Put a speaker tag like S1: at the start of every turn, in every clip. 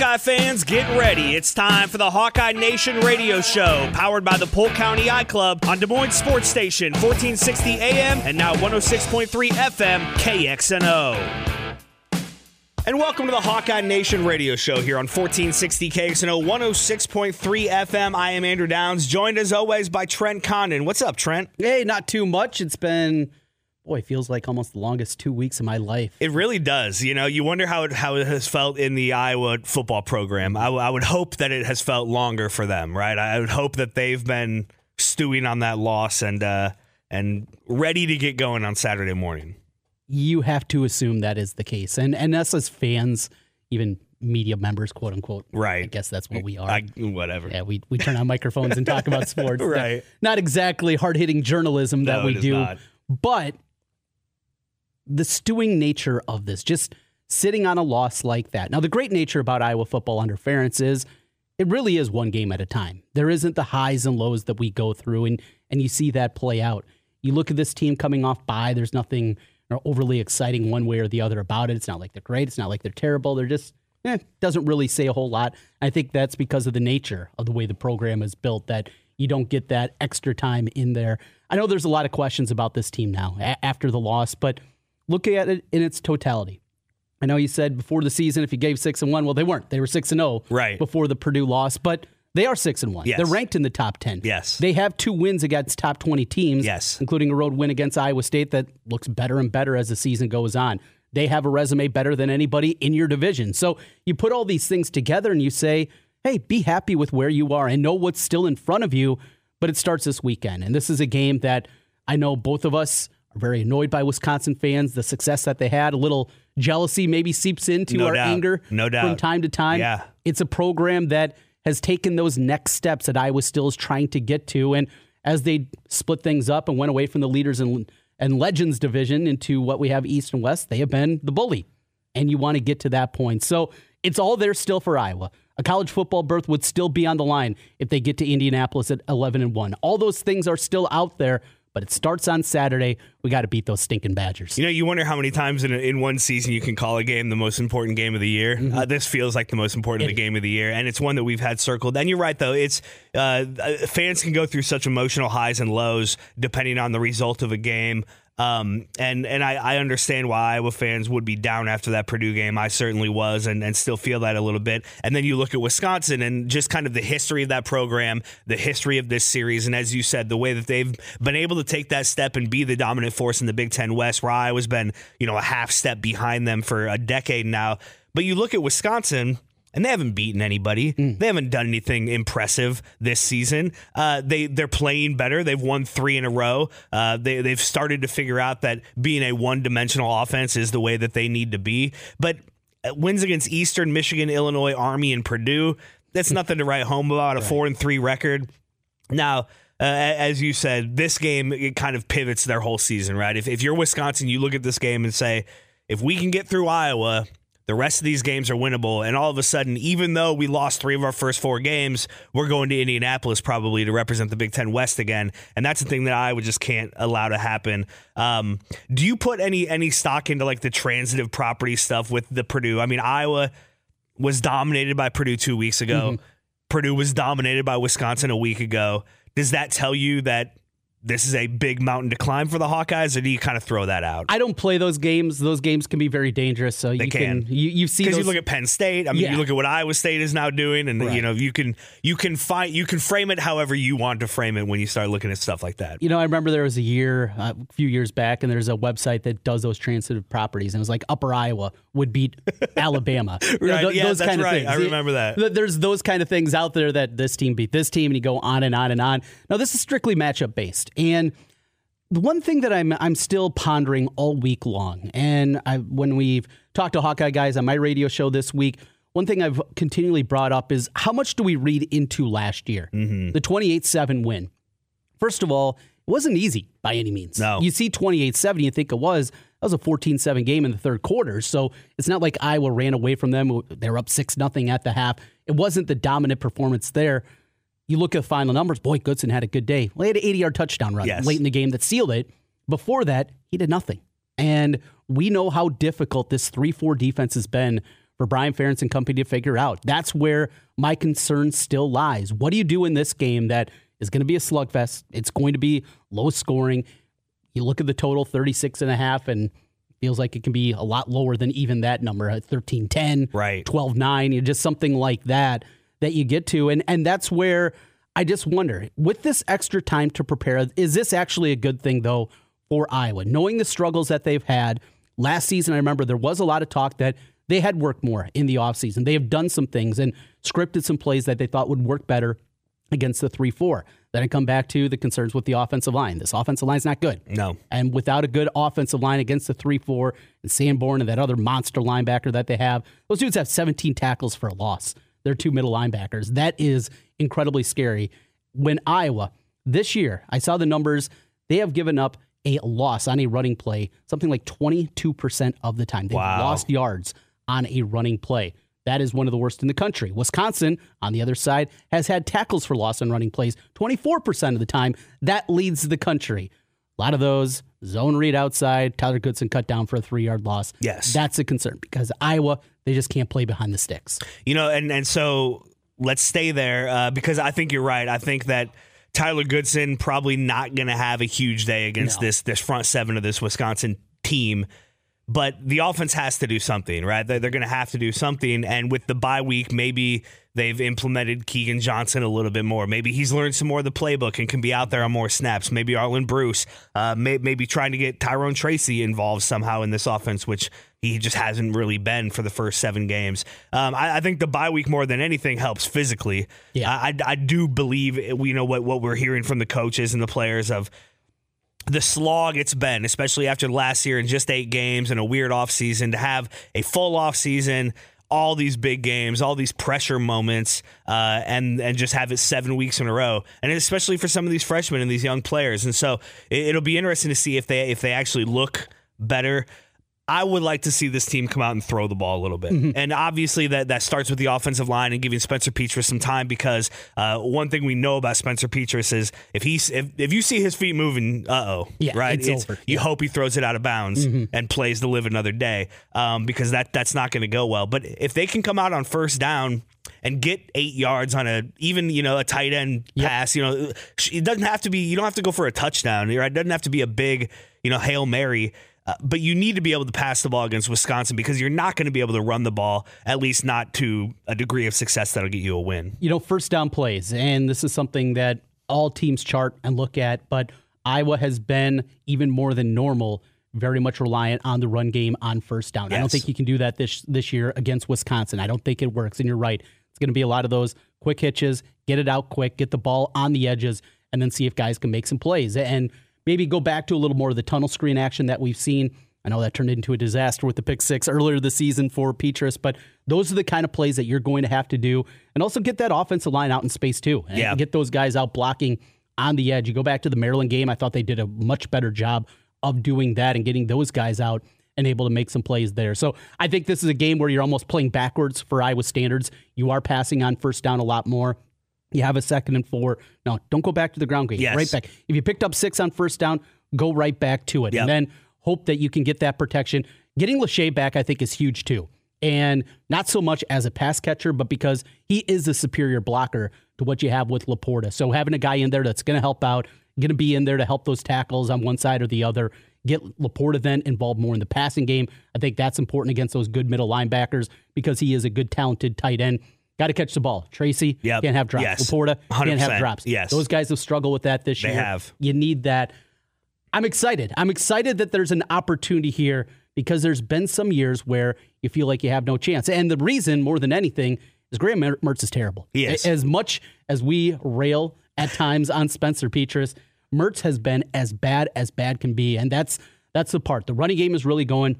S1: Hawkeye fans, get ready. It's time for the Hawkeye Nation radio show, powered by the Polk County I-Club on Des Moines Sports Station, 1460 AM and now 106.3 FM KXNO. And welcome to the Hawkeye Nation radio show here on 1460 KXNO 106.3 FM. I am Andrew Downs, joined as always by Trent Condon. What's up, Trent?
S2: Hey, not too much. It's been, boy, it feels like almost the longest two weeks of my life.
S1: It really does. You know, you wonder how it how it has felt in the Iowa football program. I, w- I would hope that it has felt longer for them, right? I would hope that they've been stewing on that loss and uh, and ready to get going on Saturday morning.
S2: You have to assume that is the case. And, and us as fans, even media members, quote unquote,
S1: Right.
S2: I guess that's what we are.
S1: I, whatever.
S2: yeah, we, we turn on microphones and talk about sports.
S1: Right.
S2: Not exactly hard hitting journalism that
S1: No,
S2: we do.
S1: not.
S2: But the stewing nature of this, just sitting on a loss like that. Now, the great nature about Iowa football under Ferentz is it really is one game at a time. There isn't the highs and lows that we go through, and and you see that play out. You look at this team coming off bye. There's nothing overly exciting one way or the other about it. It's not like they're great. It's not like they're terrible. They're just eh, doesn't really say a whole lot. I think that's because of the nature of the way the program is built. That you don't get that extra time in there. I know there's a lot of questions about this team now a- after the loss, but look at it in its totality. I know you said before the season if you gave six and one, well they weren't. They were six and zero
S1: Right.
S2: before the Purdue loss, but they are six and one.
S1: Yes.
S2: They're ranked in the top ten.
S1: Yes.
S2: they have two wins against top twenty teams.
S1: Yes.
S2: including a road win against Iowa State that looks better and better as the season goes on. They have a resume better than anybody in your division. So you put all these things together and you say, hey, be happy with where you are and know what's still in front of you. But it starts this weekend. And this is a game that I know both of us are very annoyed by Wisconsin fans, the success that they had. A little jealousy maybe seeps into
S1: No
S2: our
S1: doubt.
S2: anger
S1: No doubt.
S2: from time to time.
S1: Yeah.
S2: It's a program that has taken those next steps that Iowa still is trying to get to. And as they split things up and went away from the leaders and, and legends division into what we have east and west, they have been the bully. And you want to get to that point. So it's all there still for Iowa. A college football berth would still be on the line if they get to Indianapolis at 11 and 1. All those things are still out there, but it starts on Saturday. We got to beat those stinking Badgers.
S1: You know, you wonder how many times in, in one season you can call a game the most important game of the year. Uh, this feels like the most important
S2: It-
S1: game of the year, and it's one that we've had circled. And you're right, though. It's uh, uh, fans can go through such emotional highs and lows depending on the result of a game. Um, and and I, I understand why Iowa fans would be down after that Purdue game. I certainly was, and, and still feel that a little bit. And then you look at Wisconsin and just kind of the history of that program, the history of this series, and as you said, the way that they've been able to take that step and be the dominant force in the Big Ten West, where Iowa's been you know a half step behind them for a decade now. But you look at Wisconsin. And they haven't beaten anybody. They haven't done anything impressive this season. Uh, they they're playing better. They've won three in a row. Uh, they they've started to figure out that being a one dimensional offense is the way that they need to be. But uh, wins against Eastern Michigan, Illinois, Army, and Purdue. That's nothing to write home about. A four and three record. Now, uh, as you said, this game it kind of pivots their whole season, right? If, if you're Wisconsin, you look at this game and say, if we can get through Iowa, the rest of these games are winnable. And all of a sudden, even though we lost three of our first four games, we're going to Indianapolis probably to represent the Big Ten West again. And that's the thing that Iowa just can't allow to happen. Um, do you put any any stock into like the transitive property stuff with the Purdue? I mean, Iowa was dominated by Purdue two weeks ago. Purdue was dominated by Wisconsin a week ago. Does that tell you that this is a big mountain to climb for the Hawkeyes, or do you kind of throw that out?
S2: I don't play those games. Those games can be very dangerous. So
S1: They
S2: you
S1: can.
S2: you, you see
S1: because you look at Penn State. I mean,
S2: Yeah.
S1: you look at what Iowa State is now doing, and
S2: Right.
S1: you know you can you can find you can frame it however you want to frame it when you start looking at stuff like that.
S2: You know, I remember there was a year, uh, a few years back, and there's a website that does those transitive properties, and it was like Upper Iowa would beat Alabama. You know,
S1: Right,
S2: th-
S1: yeah,
S2: those
S1: that's
S2: kind of
S1: right.
S2: things.
S1: I remember that.
S2: There's those kind of things out there that this team beat this team, and you go on and on and on. Now, this is strictly matchup based, and the one thing that I'm I'm still pondering all week long, and I, when we've talked to Hawkeye guys on my radio show this week, one thing I've continually brought up is how much do we read into last year,
S1: Mm-hmm.
S2: the 28-7 win. First of all, it wasn't easy by any means.
S1: No.
S2: You see 28-7, you think it was. That was a 14-7 game in the third quarter. So it's not like Iowa ran away from them. They were up 6 nothing at the half. It wasn't the dominant performance there. You look at the final numbers, boy, Goodson had a good day. Well, he had an 80 yard touchdown run
S1: Yes.
S2: late in the game that sealed it. Before that, he did nothing. And we know how difficult this 3 4 defense has been for Brian Ferentz and company to figure out. That's where my concern still lies. What do you do in this game that is going to be a slugfest? It's going to be low scoring. You look at the total 36 and a half and feels like it can be a lot lower than even that number at 13 10
S1: Right.
S2: 12 9 you know, just something like that that you get to. And and that's where i just wonder with this extra time to prepare is this actually a good thing though for iowa? Knowing the struggles that they've had last season i remember there was a lot of talk that they had worked more in the offseason. They have done some things and scripted some plays that they thought would work better against the 3-4 then i come back to the concerns with the offensive line this offensive line's not good
S1: No.
S2: and without a good offensive line against the 3 4 and Sanborn and that other monster linebacker that they have, those dudes have 17 tackles for a loss. They're two middle linebackers. That is incredibly scary. When Iowa, this year, I saw the numbers, they have given up a loss on a running play, something like 22% of the time. They've
S1: Wow.
S2: lost yards on a running play. That is one of the worst in the country. Wisconsin, on the other side, has had tackles for loss on running plays 24% of the time. That leads the country. A lot of those zone read outside. Tyler Goodson cut down for a three yard loss.
S1: Yes.
S2: That's a concern because Iowa, they just can't play behind the sticks.
S1: You know, and and so let's stay there uh, because I think you're right. I think that Tyler Goodson probably not going to have a huge day against
S2: No.
S1: this this front seven of this Wisconsin team. But the offense has to do something, right? They're, they're going to have to do something. And with the bye week, maybe they've implemented Keagan Johnson a little bit more. Maybe he's learned some more of the playbook and can be out there on more snaps. Maybe Arland Bruce, uh, may, maybe trying to get Tyrone Tracy involved somehow in this offense, which he just hasn't really been for the first seven games. Um, I, I think the bye week more than anything helps physically.
S2: Yeah.
S1: I, I, I do believe you know what what we're hearing from the coaches and the players of the slog it's been, especially after last year and just eight games and a weird offseason, to have a full offseason, all these big games, all these pressure moments, uh, and and just have it seven weeks in a row, and especially for some of these freshmen and these young players. And so it, it'll be interesting to see if they if they actually look better. I would like to see this team come out and throw the ball a little bit. And obviously that that starts with the offensive line and giving Spencer Petras some time because uh, one thing we know about Spencer Petras is if he's if, if you see his feet moving, uh oh,
S2: Yeah,
S1: right?
S2: it's over.
S1: You
S2: Yeah.
S1: hope he throws it out of bounds and plays to live another day um, because that that's not going to go well. But if they can come out on first down and get eight yards on a even you know a tight end pass, you know it doesn't have to be. You don't have to go for a touchdown. Right? It doesn't have to be a big you know hail mary. Uh, but you need to be able to pass the ball against Wisconsin because you're not going to be able to run the ball, at least not to a degree of success that'll get you a win.
S2: You know, first down plays, and this is something that all teams chart and look at, but Iowa has been even more than normal very much reliant on the run game on first down. I don't think you can do that this this year against Wisconsin. I don't think it works. And you're right. It's going to be a lot of those quick hitches, get it out quick, get the ball on the edges, and then see if guys can make some plays. And maybe go back to a little more of the tunnel screen action that we've seen. I know that turned into a disaster with the pick six earlier this season for Petras, but those are the kind of plays that you're going to have to do. And also get that offensive line out in space too. And
S1: Yeah.
S2: get those guys out blocking on the edge. You go back to the Maryland game, I thought they did a much better job of doing that and getting those guys out and able to make some plays there. So I think this is a game where you're almost playing backwards for Iowa standards. You are passing on first down a lot more. You have a second and four. No, don't go back to the ground game.
S1: Yes.
S2: Right back. If you picked up six on first down, go right back to it.
S1: Yep.
S2: And then hope that you can get that protection. Getting Lachey back, I think, is huge too. And not so much as a pass catcher, but because he is a superior blocker to what you have with LaPorta. So having a guy in there that's going to help out going to be in there to help those tackles on one side or the other. Get LaPorta then involved more in the passing game. I think that's important against those good middle linebackers because he is a good, talented tight end. Got to catch the ball. Tracy
S1: Yep.
S2: can't have drops.
S1: Yes.
S2: LaPorta can't have drops.
S1: Yes.
S2: Those guys have struggled with that this
S1: They
S2: year.
S1: have.
S2: You need that. I'm excited. I'm excited that there's an opportunity here because there's been some years where you feel like you have no chance. And the reason, more than anything, is Graham Mertz is terrible.
S1: He is.
S2: As much as we rail at times on Spencer Petras, Mertz has been as bad as bad can be. And that's that's the part. The running game is really going.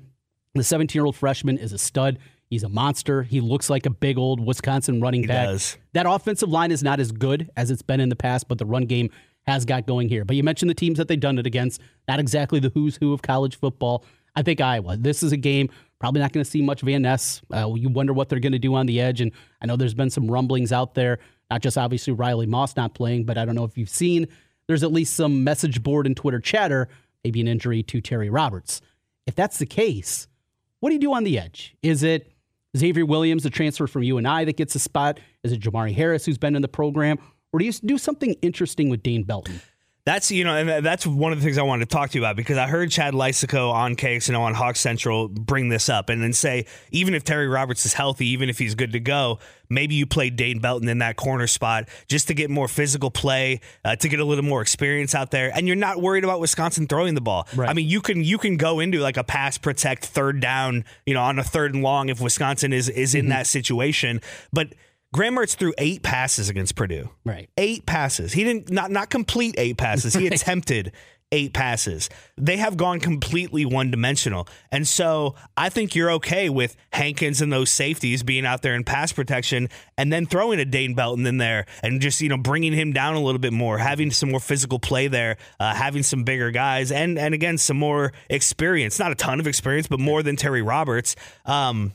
S2: The 17 year old freshman is a stud. He's a monster. He looks like a big old Wisconsin running
S1: He
S2: back.
S1: does.
S2: That offensive line is not as good as it's been in the past, but the run game has got going here. But you mentioned the teams that they've done it against. Not exactly the who's who of college football. I think Iowa. This is a game probably not going to see much Van Ness. Uh, you wonder what they're going to do on the edge, and I know there's been some rumblings out there. Not just obviously Riley Moss not playing, but I don't know if you've seen. There's at least some message board and Twitter chatter. Maybe an injury to Terry Roberts. If that's the case, what do you do on the edge? Is it Xavier Williams, the transfer from UNI, that gets a spot? Is it Jamari Harris, who's been in the program? Or do you do something interesting with Dane Belton?
S1: That's you know, and that's one of the things I wanted to talk to you about because I heard Chad Leistikow on KXNO on Hawk Central bring this up and then say even if Terry Roberts is healthy, even if he's good to go, maybe you play Dane Belton in that corner spot just to get more physical play, uh, to get a little more experience out there, and you're not worried about Wisconsin throwing the ball.
S2: Right.
S1: I mean, you can you can go into like a pass protect third down, you know, on a third and long if Wisconsin is is in that situation, but. Graham Mertz threw eight passes against Purdue.
S2: Right.
S1: Eight passes. He didn't not not complete eight passes. He attempted eight passes. They have gone completely one dimensional. And so I think you're okay with Hankins and those safeties being out there in pass protection and then throwing a Dane Belton in there and just, you know, bringing him down a little bit more, having some more physical play there, uh, having some bigger guys and, and again, some more experience. Not a ton of experience, but more than Terry Roberts. Um,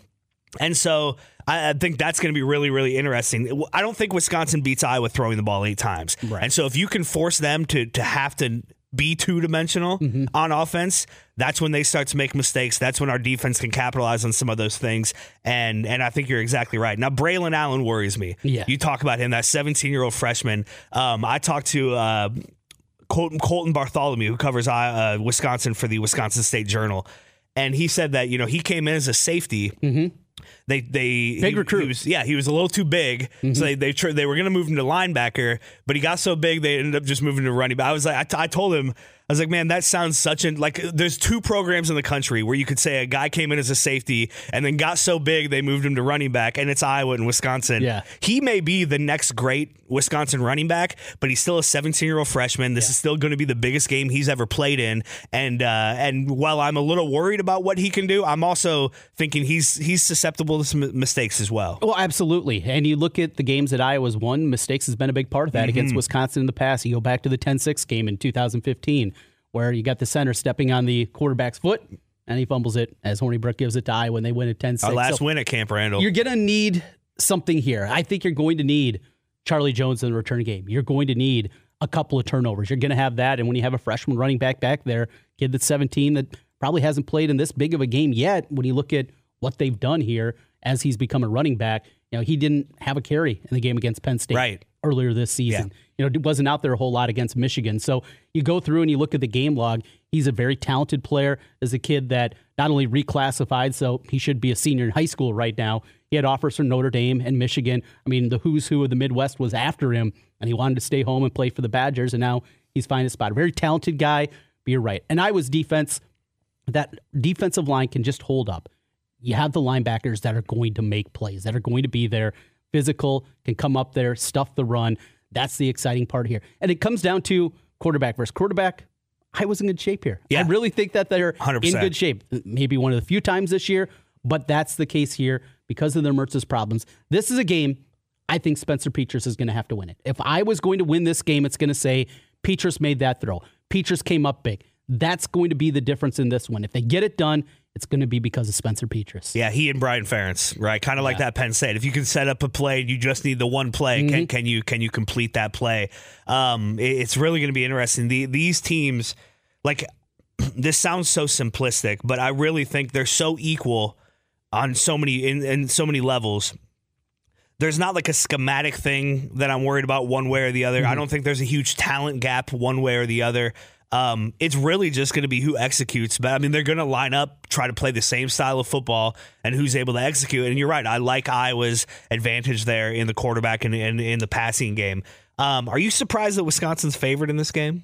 S1: and so I, I think that's going to be really, really interesting. I don't think Wisconsin beats Iowa throwing the ball eight times.
S2: Right.
S1: And so if you can force them to to have to be two dimensional on offense, that's when they start to make mistakes. That's when our defense can capitalize on some of those things. And and I think you're exactly right. Now Braylon Allen worries me.
S2: Yeah.
S1: You talk about him, that 17 year old freshman. Um, I talked to. Uh, Colten, Colten Bartholomew, who covers uh, Wisconsin for the Wisconsin State Journal, and he said that you know he came in as a safety. They they
S2: Big
S1: he,
S2: recruit.
S1: he was, yeah, he was a little too big, so mm-hmm. they they tr- they were going to move him to linebacker, but he got so big they ended up just moving to running back. I was like, I, t- I told him. I was like, man, that sounds such an like. There's two programs in the country where you could say a guy came in as a safety and then got so big they moved him to running back, and it's Iowa and Wisconsin.
S2: Yeah.
S1: he may be the next great Wisconsin running back, but he's still a 17 year old freshman. This is still going to be the biggest game he's ever played in, and uh, and while I'm a little worried about what he can do, I'm also thinking he's he's susceptible to some mistakes as well.
S2: Well, absolutely. And you look at the games that Iowa's won, mistakes has been a big part of that against Wisconsin in the past. You go back to the 10 6 game in 2015, where you got the center stepping on the quarterback's foot and he fumbles it as Hornibrook gives it to Iowa when they win at 10 6.
S1: Our last win at Camp Randall.
S2: You're going to need something here. I think you're going to need Charlie Jones in the return game. You're going to need a couple of turnovers. You're going to have that. And when you have a freshman running back back there, kid that's 17 that probably hasn't played in this big of a game yet, when you look at what they've done here as he's become a running back, you know, he didn't have a carry in the game against Penn State
S1: Right.
S2: earlier this season. You know, wasn't out there a whole lot against Michigan. So you go through and you look at the game log. He's a very talented player. As a kid that not only reclassified, so he should be a senior in high school right now. He had offers from Notre Dame and Michigan. I mean, the who's who of the Midwest was after him, and he wanted to stay home and play for the Badgers. And now he's finding a spot. A very talented guy. But you're right. And Iowa's defense, that defensive line can just hold up. You have the linebackers that are going to make plays, that are going to be there, physical, can come up there, stuff the run. That's the exciting part here. And it comes down to quarterback versus quarterback. Iowa's in good shape here.
S1: Yeah.
S2: I really think that they're
S1: 100%.
S2: in good shape. Maybe one of the few times this year, but that's the case here because of their Mertz's problems. This is a game I think Spencer Petras is going to have to win it. If Iowa's going to win this game, it's going to say Petras made that throw. Petras came up big. That's going to be the difference in this one. If they get it done, it's going to be because of Spencer Petras.
S1: Yeah, he and Brian Ferentz, right? Kind of like that Penn State. If you can set up a play you just need the one play,
S2: Mm-hmm.
S1: can, can you can you complete that play? Um, it- it's really going to be interesting. The, these teams, like this sounds so simplistic, but I really think they're so equal on so many in, in so many levels there's not like a schematic thing that I'm worried about one way or the other.
S2: Mm-hmm.
S1: I don't think there's a huge talent gap one way or the other. Um, it's really just going to be who executes. But I mean, they're going to line up, try to play the same style of football, and who's able to execute. And you're right. I like Iowa's advantage there in the quarterback and in, in the passing game. Um, are you surprised that Wisconsin's favored in this game?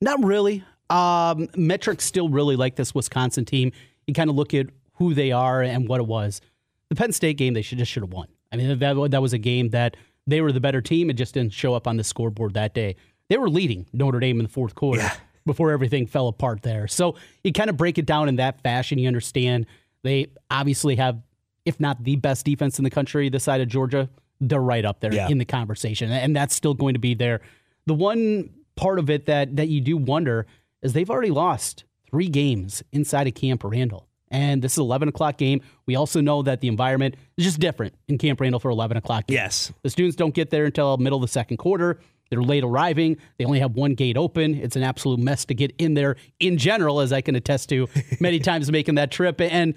S2: Not really. Um, metrics still really like this Wisconsin team. You kind of look at who they are and what it was. The Penn State game, they should just should have won. I mean, that that was a game that they were the better team. It just didn't show up on the scoreboard that day. They were leading Notre Dame in the fourth quarter
S1: Yeah.
S2: before everything fell apart there. So you kind of break it down in that fashion. You understand they obviously have, if not the best defense in the country, this side of Georgia. They're right up there
S1: Yeah.
S2: in the conversation, and that's still going to be there. The one part of it that that you do wonder is they've already lost three games inside of Camp Randall. And this is 11 o'clock game. We also know that the environment is just different in Camp Randall for 11 o'clock games.
S1: Yes.
S2: The students don't get there until middle of the second quarter. They're late arriving. They only have one gate open. It's an absolute mess to get in there in general, as I can attest to many times making that trip. And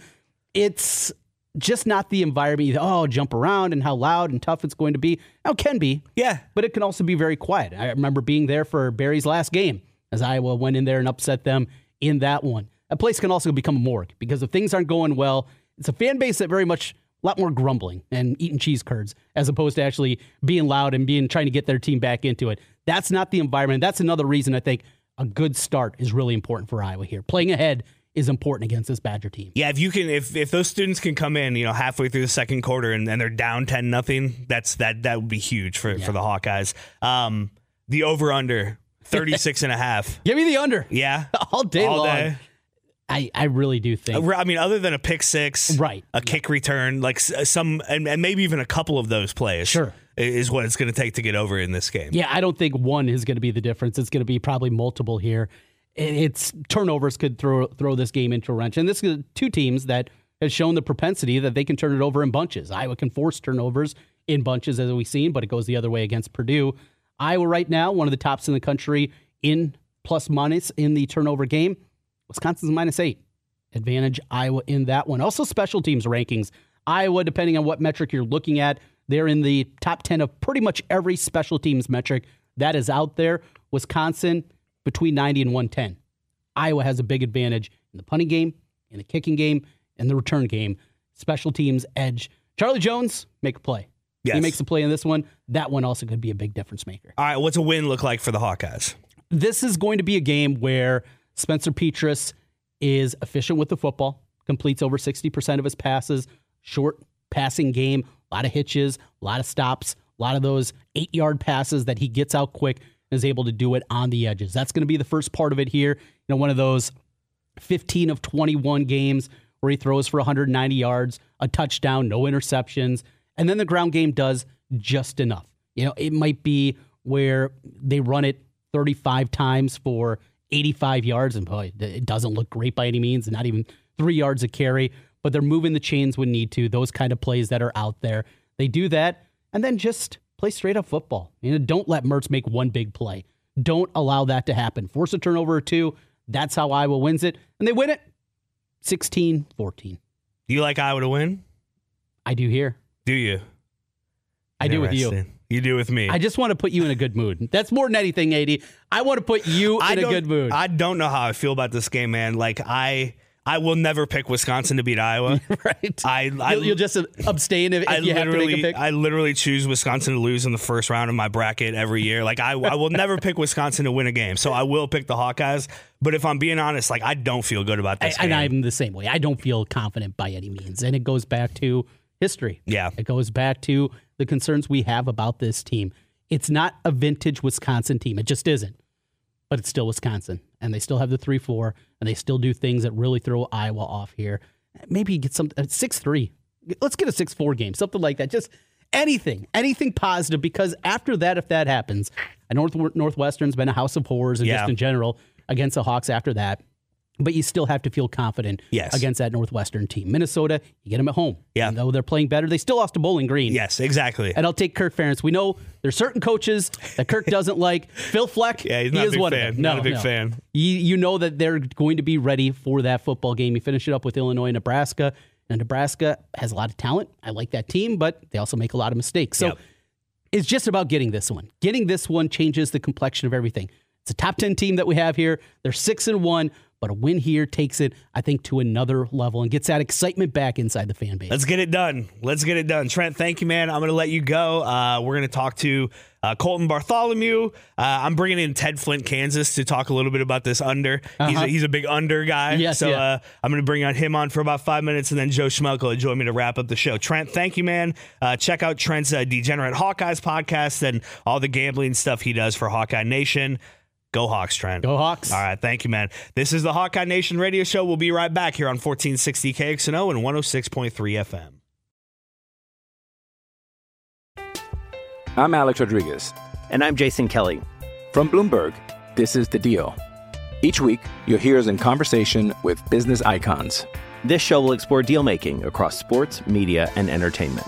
S2: it's just not the environment. You, oh, jump around and how loud and tough it's going to be. Now, it can be.
S1: Yeah.
S2: But it can also be very quiet. I remember being there for Barry's last game as Iowa went in there and upset them in that one. A place can also become a morgue because if things aren't going well, it's a fan base that very much a lot more grumbling and eating cheese curds as opposed to actually being loud and being trying to get their team back into it. That's not the environment. That's another reason I think a good start is really important for Iowa here. Playing ahead is important against this Badger team.
S1: Yeah, if you can, if if those students can come in, you know, halfway through the second quarter and, and they're down ten nothing, that's that that would be huge for for the Hawkeyes. Um, the over under 36 and a half.
S2: Give me the under
S1: Yeah,
S2: all day
S1: all
S2: long.
S1: day.
S2: I, I really do think.
S1: Uh, I mean, other than a pick six,
S2: Right.
S1: A kick return, like some, and, and maybe even a couple of those plays,
S2: Sure.
S1: is what it's going to take to get over in this game.
S2: Yeah, I don't think one is going to be the difference. It's going to be probably multiple here. It's turnovers could throw throw this game into a wrench, and this is two teams that have shown the propensity that they can turn it over in bunches. Iowa can force turnovers in bunches, as we've seen, but it goes the other way against Purdue. Iowa right now, one of the tops in the country in plus minus in the turnover game. Wisconsin's minus eight. Advantage Iowa in that one. Also, special teams rankings. Iowa, depending on what metric you're looking at, they're in the top 10 of pretty much every special teams metric that is out there. Wisconsin, between 90 and 110. Iowa has a big advantage in the punting game, in the kicking game, and the return game. Special teams edge. Charlie Jones, make a play.
S1: Yes.
S2: He makes a play in this one. That one also could be a big difference maker.
S1: All right, what's a win look like for the Hawkeyes?
S2: this is going to be a game where Spencer Petras is efficient with the football, completes over 60% of his passes, short passing game, a lot of hitches, a lot of stops, a lot of those eight yard passes that he gets out quick and is able to do it on the edges. That's going to be the first part of it here. You know, one of those 15 of 21 games where he throws for 190 yards, a touchdown, no interceptions, and then the ground game does just enough. You know, it might be where they run it 35 times for 85 yards, and boy, it doesn't look great by any means, not even three yards a carry, but they're moving the chains when need to, those kind of plays that are out there. They do that, and then just play straight up football. You know, don't let Mertz make one big play. Don't allow that to happen. Force a turnover or two. That's how Iowa wins it, and they win it 16 14.
S1: Do you like Iowa to win?
S2: I do here.
S1: Do you?
S2: I do with you.
S1: You do with me.
S2: I just want to put you in a good mood. That's more than anything, 80. I want to put you
S1: I
S2: in a good mood.
S1: I don't know how I feel about this game, man. Like I, I will never pick Wisconsin to beat Iowa.
S2: right?
S1: I, I
S2: you'll, you'll just abstain if, if
S1: I
S2: you have to
S1: literally,
S2: make a pick.
S1: I literally choose Wisconsin to lose in the first round of my bracket every year. Like I, I will never pick Wisconsin to win a game. So I will pick the Hawkeyes. But if I'm being honest, like I don't feel good about this
S2: and
S1: game.
S2: I'm the same way. I don't feel confident by any means. And it goes back to history.
S1: Yeah.
S2: It goes back to the concerns we have about this team. It's not a vintage Wisconsin team. It just isn't. But it's still Wisconsin. And they still have the 3 4, and they still do things that really throw Iowa off here. Maybe get some uh, 6 3. Let's get a 6 4 game, something like that. Just anything, anything positive, because after that, if that happens, North, Northwestern's been a house of horrors and
S1: Yeah.
S2: just in general against the Hawks after that. But you still have to feel confident
S1: Yes.
S2: against that Northwestern team. Minnesota, you get them at home.
S1: Yeah.
S2: Even though they're playing better, they still lost to Bowling Green.
S1: yes, exactly.
S2: And I'll take Kirk Ferentz. We know there's certain coaches that Kirk doesn't like. Phil Fleck,
S1: Yeah, he's
S2: he
S1: not a
S2: is
S1: big
S2: one
S1: fan.
S2: of them.
S1: Not a big
S2: no.
S1: fan.
S2: You, you know that they're going to be ready for that football game. You finish it up with Illinois, Nebraska, And Nebraska has a lot of talent. I like that team, but they also make a lot of mistakes. So
S1: Yep.
S2: it's just about getting this one. Getting this one changes the complexion of everything. It's a top 10 team that we have here. They're six and one, but a win here takes it, I think, to another level and gets that excitement back inside the fan base.
S1: Let's get it done. Let's get it done. Trent, thank you, man. I'm going to let you go. Uh, we're going to talk to uh, Colten Bartholomew. Uh, I'm bringing in Ted Flint, Kansas, to talk a little bit about this under. He's,
S2: Uh-huh.
S1: a, he's a big under guy.
S2: Yes,
S1: so
S2: yeah.
S1: uh, I'm going to bring on him on for about five minutes, and then Joe Schmelkel will join me to wrap up the show. Trent, thank you, man. Uh, check out Trent's uh, Degenerate Hawkeyes podcast and all the gambling stuff he does for Hawkeye Nation. Go Hawks, Trent.
S2: Go Hawks.
S1: All right, thank you, man. This is the Hawkeye Nation radio show. We'll be right back here on 1460 KXNO and 106.3 FM.
S3: I'm Alex Rodriguez.
S4: And I'm Jason Kelly.
S3: From Bloomberg, this is The Deal. Each week, you'll hear us in conversation with business icons.
S4: This show will explore deal making across sports, media, and entertainment.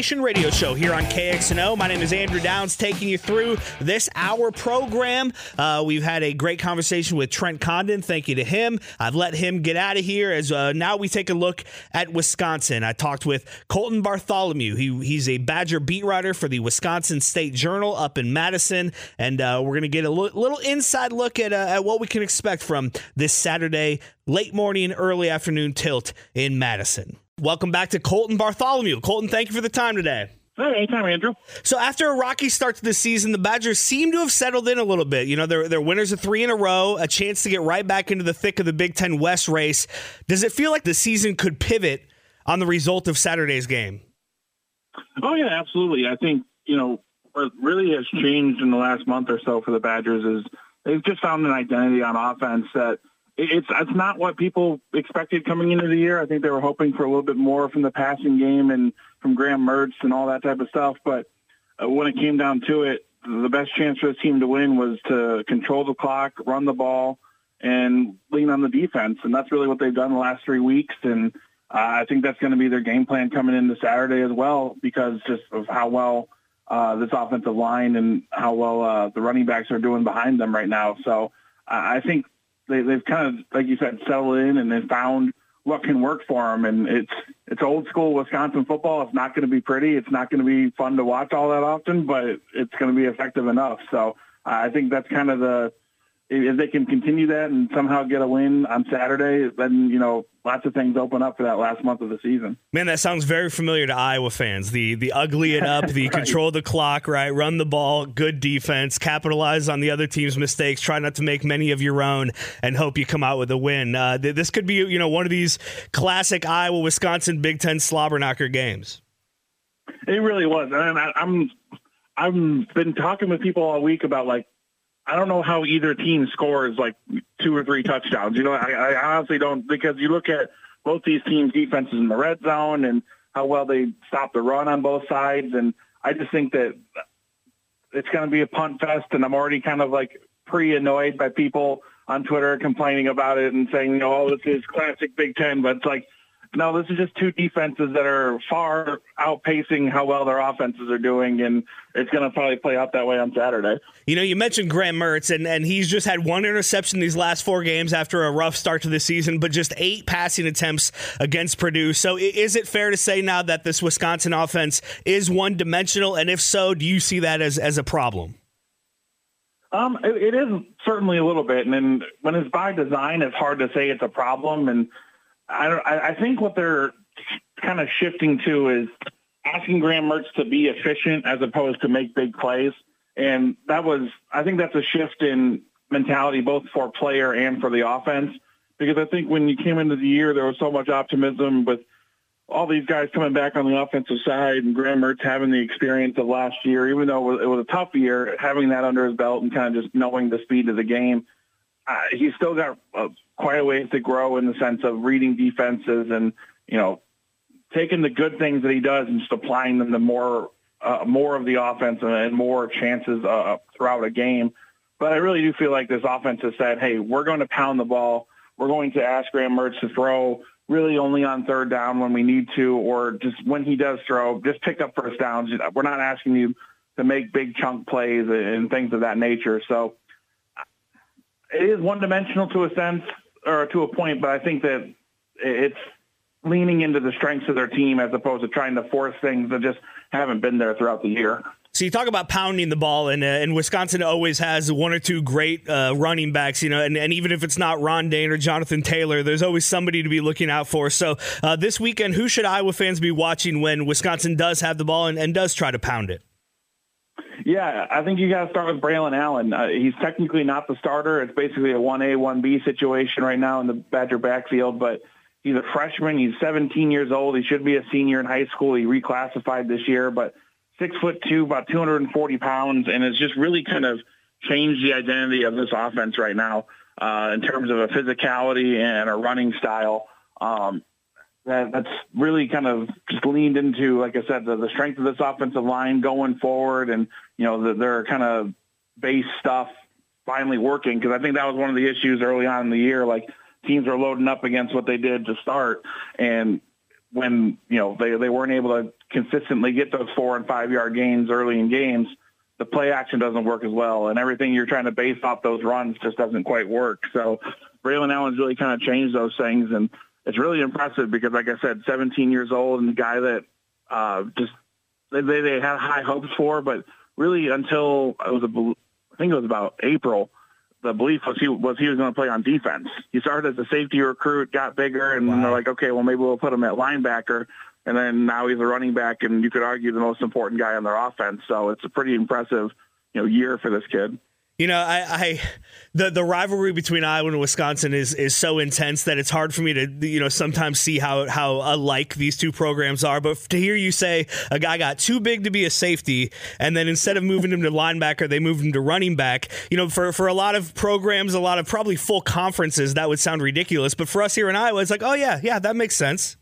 S1: Nation radio show here on KXNO. My name is Andrew Downs, taking you through this hour program. Uh, we've had a great conversation with Trent Condon. Thank you to him. I've let him get out of here as uh, now we take a look at Wisconsin. I talked with Colten Bartholomew. He, he's a Badger beat writer for the Wisconsin State Journal up in Madison, and uh, we're going to get a li- little inside look at, uh, at what we can expect from this Saturday late morning, early afternoon tilt in Madison. Welcome back to Colten Bartholomew. Colten, thank you for the time today.
S5: Hey, anytime, Andrew.
S1: So after a rocky start to the season, the Badgers seem to have settled in a little bit. You know, they're, they're winners of three in a row, a chance to get right back into the thick of the Big Ten West race. Does it feel like the season could pivot on the result of Saturday's game?
S5: Oh yeah, absolutely. I think you know what really has changed in the last month or so for the Badgers is they've just found an identity on offense that it's it's not what people expected coming into the year. I think they were hoping for a little bit more from the passing game and from Graham Mertz and all that type of stuff. But uh, when it came down to it, the best chance for the team to win was to control the clock, run the ball, and lean on the defense. And that's really what they've done the last three weeks. And uh, I think that's going to be their game plan coming into Saturday as well, because just of how well uh, this offensive line and how well uh, the running backs are doing behind them right now. So I think they, they've kind of, like you said, settled in and they found what can work for them. And it's it's old school Wisconsin football. It's not going to be pretty. It's not going to be fun to watch all that often, but it's going to be effective enough. So I think that's kind of the if they can continue that and somehow get a win on Saturday, then you know lots of things open up for that last month of the season.
S1: Man, that sounds very familiar to Iowa fans. The the ugly it up, the control the clock, right? Run the ball, good defense, capitalize on the other team's mistakes, try not to make many of your own, and hope you come out with a win. Uh, th- this could be you know one of these classic Iowa Wisconsin Big Ten slobber knocker games.
S5: It really was, and I, I'm I've been talking with people all week about like I don't know how either team scores like two or three touchdowns. You know, I, I honestly don't because you look at both these teams' defenses in the red zone and how well they stop the run on both sides, and I just think that it's going to be a punt fest, and I'm already kind of like pre-annoyed by people on Twitter complaining about it and saying, you know, oh, this is classic Big Ten, but it's like, no, this is just two defenses that are far outpacing how well their offenses are doing, and it's going to probably play out that way on Saturday.
S1: You know, you mentioned Graham Mertz, and, and he's just had one interception these last four games after a rough start to the season, but just eight passing attempts against Purdue. So, is it fair to say now that this Wisconsin offense is one dimensional? And if so, do you see that as, as a problem?
S5: Um, it, it is certainly a little bit, and then when it's by design, it's hard to say it's a problem. And I, don't, I, think what they're kind of shifting to is asking Graham Mertz to be efficient as opposed to make big plays. And that was, I think that's a shift in mentality, both for player and for the offense. Because I think when you came into the year, there was so much optimism with all these guys coming back on the offensive side and Graham Mertz having the experience of last year, even though it was a tough year, having that under his belt and kind of just knowing the speed of the game. Uh, he's still got uh, quite a ways to grow in the sense of reading defenses and, you know, taking the good things that he does and just applying them to more uh, more of the offense and more chances uh, throughout a game. But I really do feel like this offense has said, hey, we're going to pound the ball. We're going to ask Graham Mertz to throw really only on third down when we need to, or just when he does throw, just pick up first downs. We're not asking you to make big chunk plays and things of that nature. So it is one dimensional to a sense or to a point, but I think that it's leaning into the strengths of their team as opposed to trying to force things that just haven't been there throughout the year.
S1: So you talk about pounding the ball, and, uh, and Wisconsin always has one or two great uh, running backs, you know, and, and even if it's not Ron Dayne or Jonathan Taylor, there's always somebody to be looking out for. So uh, this weekend, who should Iowa fans be watching when Wisconsin does have the ball and, and does try to pound it?
S5: Yeah, I think you got to start with Braylon Allen. Uh, he's technically not the starter. It's basically a 1A, 1B situation right now in the Badger backfield, but he's a freshman. He's 17 years old. He should be a senior in high school. He reclassified this year, but six foot two, about 240 pounds, and it's just really kind of changed the identity of this offense right now uh, in terms of a physicality and a running style. Um, that, that's really kind of just leaned into, like I said, the, the strength of this offensive line going forward, and you know the, their kind of base stuff finally working. Because I think that was one of the issues early on in the year. Like teams were loading up against what they did to start, and when you know they they weren't able to consistently get those four and five yard gains early in games, the play action doesn't work as well, and everything you're trying to base off those runs just doesn't quite work. So Braylon Allen's really kind of changed those things, and it's really impressive because, like I said, 17 years old and the guy that uh, just they they had high hopes for, but really until it was a I think it was about April the belief was he was he was going to play on defense. He started as a safety recruit, got bigger, and wow. they're like, okay, well maybe we'll put him at linebacker, and then now he's a running back, and you could argue the most important guy on their offense. So it's a pretty impressive, you know, year for this kid.
S1: You know, I, I, the the rivalry between Iowa and Wisconsin is is so intense that it's hard for me to you know sometimes see how how alike these two programs are. But to hear you say a guy got too big to be a safety, and then instead of moving him to linebacker, they moved him to running back. You know, for for a lot of programs, a lot of probably full conferences, that would sound ridiculous. But for us here in Iowa, it's like, oh yeah, yeah, that makes sense.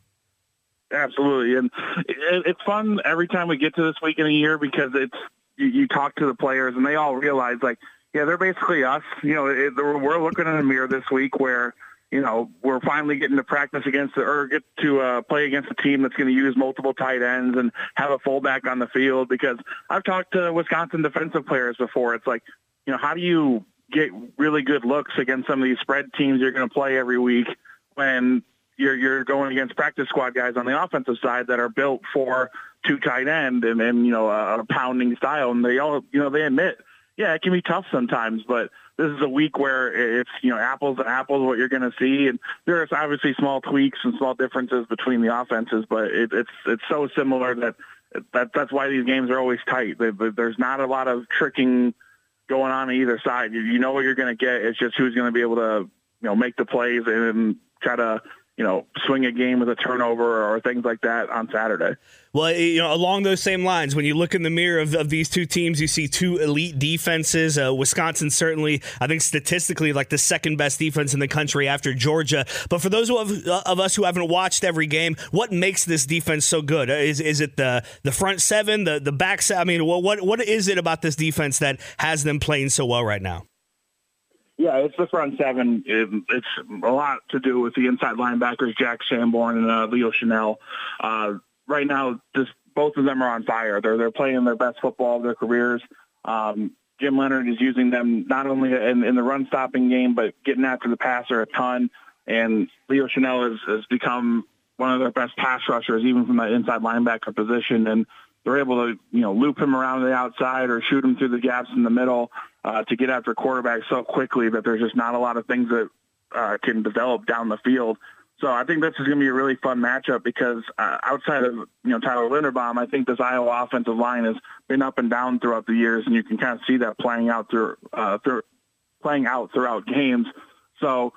S5: Absolutely, and it, it's fun every time we get to this week in a year because it's you, you talk to the players and they all realize like yeah, they're basically us. You know, it, we're looking in the mirror this week where you know we're finally getting to practice against the, or get to uh, play against a team that's going to use multiple tight ends and have a fullback on the field. Because I've talked to Wisconsin defensive players before. It's like, you know, how do you get really good looks against some of these spread teams you're going to play every week when you're you're going against practice squad guys on the offensive side that are built for two tight end and and you know a, a pounding style, and they all you know they admit yeah, it can be tough sometimes, but this is a week where it's, you know, apples to apples what you're going to see. And there's obviously small tweaks and small differences between the offenses, but it, it's, it's so similar that, that that's why these games are always tight. There's not a lot of tricking going on either side. You know what you're going to get. It's just who's going to be able to, you know, make the plays and try to, you know, swing a game with a turnover or things like that on Saturday.
S1: Well, you know, along those same lines, when you look in the mirror of, of these two teams, you see two elite defenses. Uh, Wisconsin certainly, I think, statistically, like the second best defense in the country after Georgia. But for those have, uh, of us who haven't watched every game, what makes this defense so good? Uh, is is it the the front seven, the the back seven? I mean, what what is it about this defense that has them playing so well right now?
S5: Yeah, it's the front seven. It, it's a lot to do with the inside linebackers, Jack Sanborn and uh, Leo Chenal. Uh, right now, just both of them are on fire. They're they're playing their best football of their careers. Um, Jim Leonhard is using them not only in, in the run stopping game, but getting after the passer a ton. And Leo Chenal has, has become one of their best pass rushers, even from that inside linebacker position. And they're able to, you know, loop him around the outside or shoot him through the gaps in the middle uh, to get after quarterbacks so quickly that there's just not a lot of things that uh, can develop down the field. So I think this is going to be a really fun matchup because uh, outside of you know Tyler Linderbaum, I think this Iowa offensive line has been up and down throughout the years, and you can kind of see that playing out through, uh, through playing out throughout games. So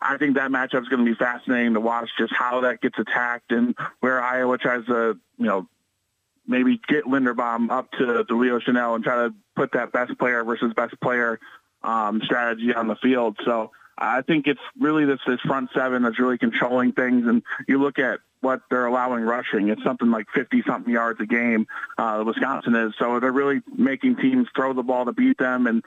S5: I think that matchup is going to be fascinating to watch, just how that gets attacked and where Iowa tries to you know maybe get Linderbaum up to, the Leo Chenal and try to put that best player versus best player um, strategy on the field. So I think it's really this, this front seven that's really controlling things. And you look at what they're allowing rushing. It's something like 50 something yards a game. Uh, Wisconsin is. So they're really making teams throw the ball to beat them. And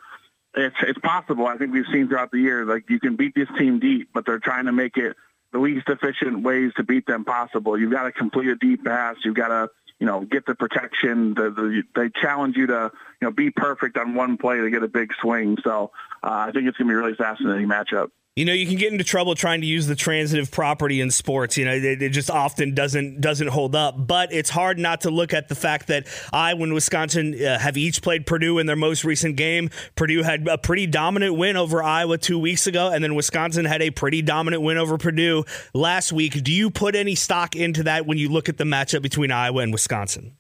S5: it's, it's possible. I think we've seen throughout the year, like you can beat this team deep, but they're trying to make it the least efficient ways to beat them possible. You've got to complete a deep pass. You've got to, you know, get the protection. The, the, they challenge you to, you know, be perfect on one play to get a big swing. So uh, I think it's going to be a really fascinating matchup.
S1: You know, you can get into trouble trying to use the transitive property in sports. You know, it, it, just often doesn't doesn't hold up. But it's hard not to look at the fact that Iowa and Wisconsin uh, have each played Purdue in their most recent game. Purdue had a pretty dominant win over Iowa two weeks ago, and then Wisconsin had a pretty dominant win over Purdue last week. Do you put any stock into that when you look at the matchup between Iowa and Wisconsin?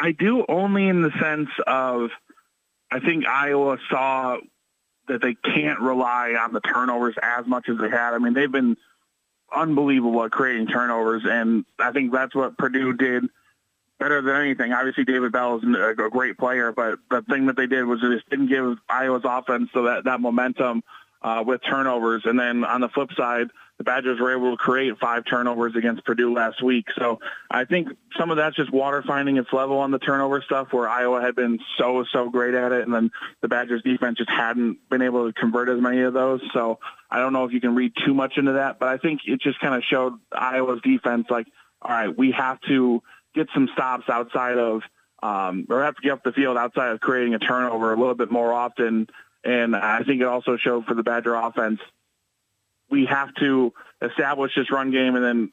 S5: I do only in the sense of I think Iowa saw that they can't rely on the turnovers as much as they had. I mean, they've been unbelievable at creating turnovers, and I think that's what Purdue did better than anything. Obviously, David Bell is a great player, but the thing that they did was they just didn't give Iowa's offense so that that momentum uh, with turnovers. And then on the flip side, the Badgers were able to create five turnovers against Purdue last week. So I think some of that's just water finding its level on the turnover stuff where Iowa had been so, so great at it. And then the Badgers defense just hadn't been able to convert as many of those. So I don't know if you can read too much into that, but I think it just kind of showed Iowa's defense like, all right, we have to get some stops outside of, um, or have to get up the field outside of creating a turnover a little bit more often. And I think it also showed for the Badger offense we have to establish this run game, and then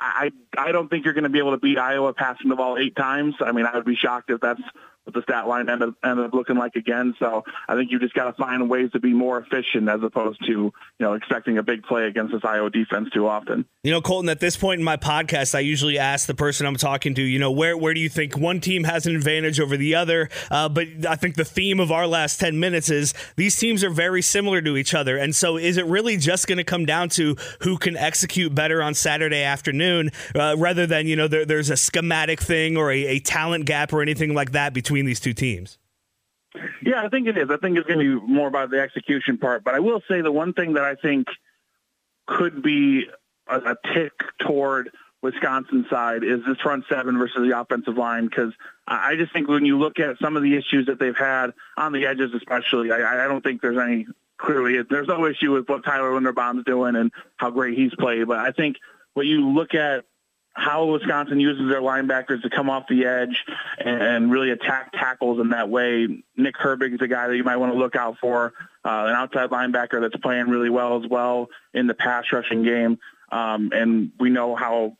S5: I I don't think you're going to be able to beat Iowa passing the ball eight times. I mean, I would be shocked if that's what the stat line ended, ended up looking like again. So I think you just got to find ways to be more efficient as opposed to, you know, expecting a big play against this Iowa defense too often.
S1: You know, Colten, at this point in my podcast, I usually ask the person I'm talking to, you know, where, where do you think one team has an advantage over the other? Uh, but I think the theme of our last 10 minutes is these teams are very similar to each other. And so is it really just going to come down to who can execute better on Saturday afternoon uh, rather than, you know, there, there's a schematic thing or a, a talent gap or anything like that between between these two teams?
S5: Yeah, I think it is. I think it's going to be more about the execution part. But I will say the one thing that I think could be a, a tick toward Wisconsin side is this front seven versus the offensive line because I just think when you look at some of the issues that they've had on the edges, especially, I, I don't think there's any clearly there's no issue with what Tyler Linderbaum's doing and how great he's played. But I think when you look at how Wisconsin uses their linebackers to come off the edge and, really attack tackles in that way. Nick Herbig is a guy that you might want to look out for, uh, an outside linebacker that's playing really well as well in the pass rushing game. Um, and we know how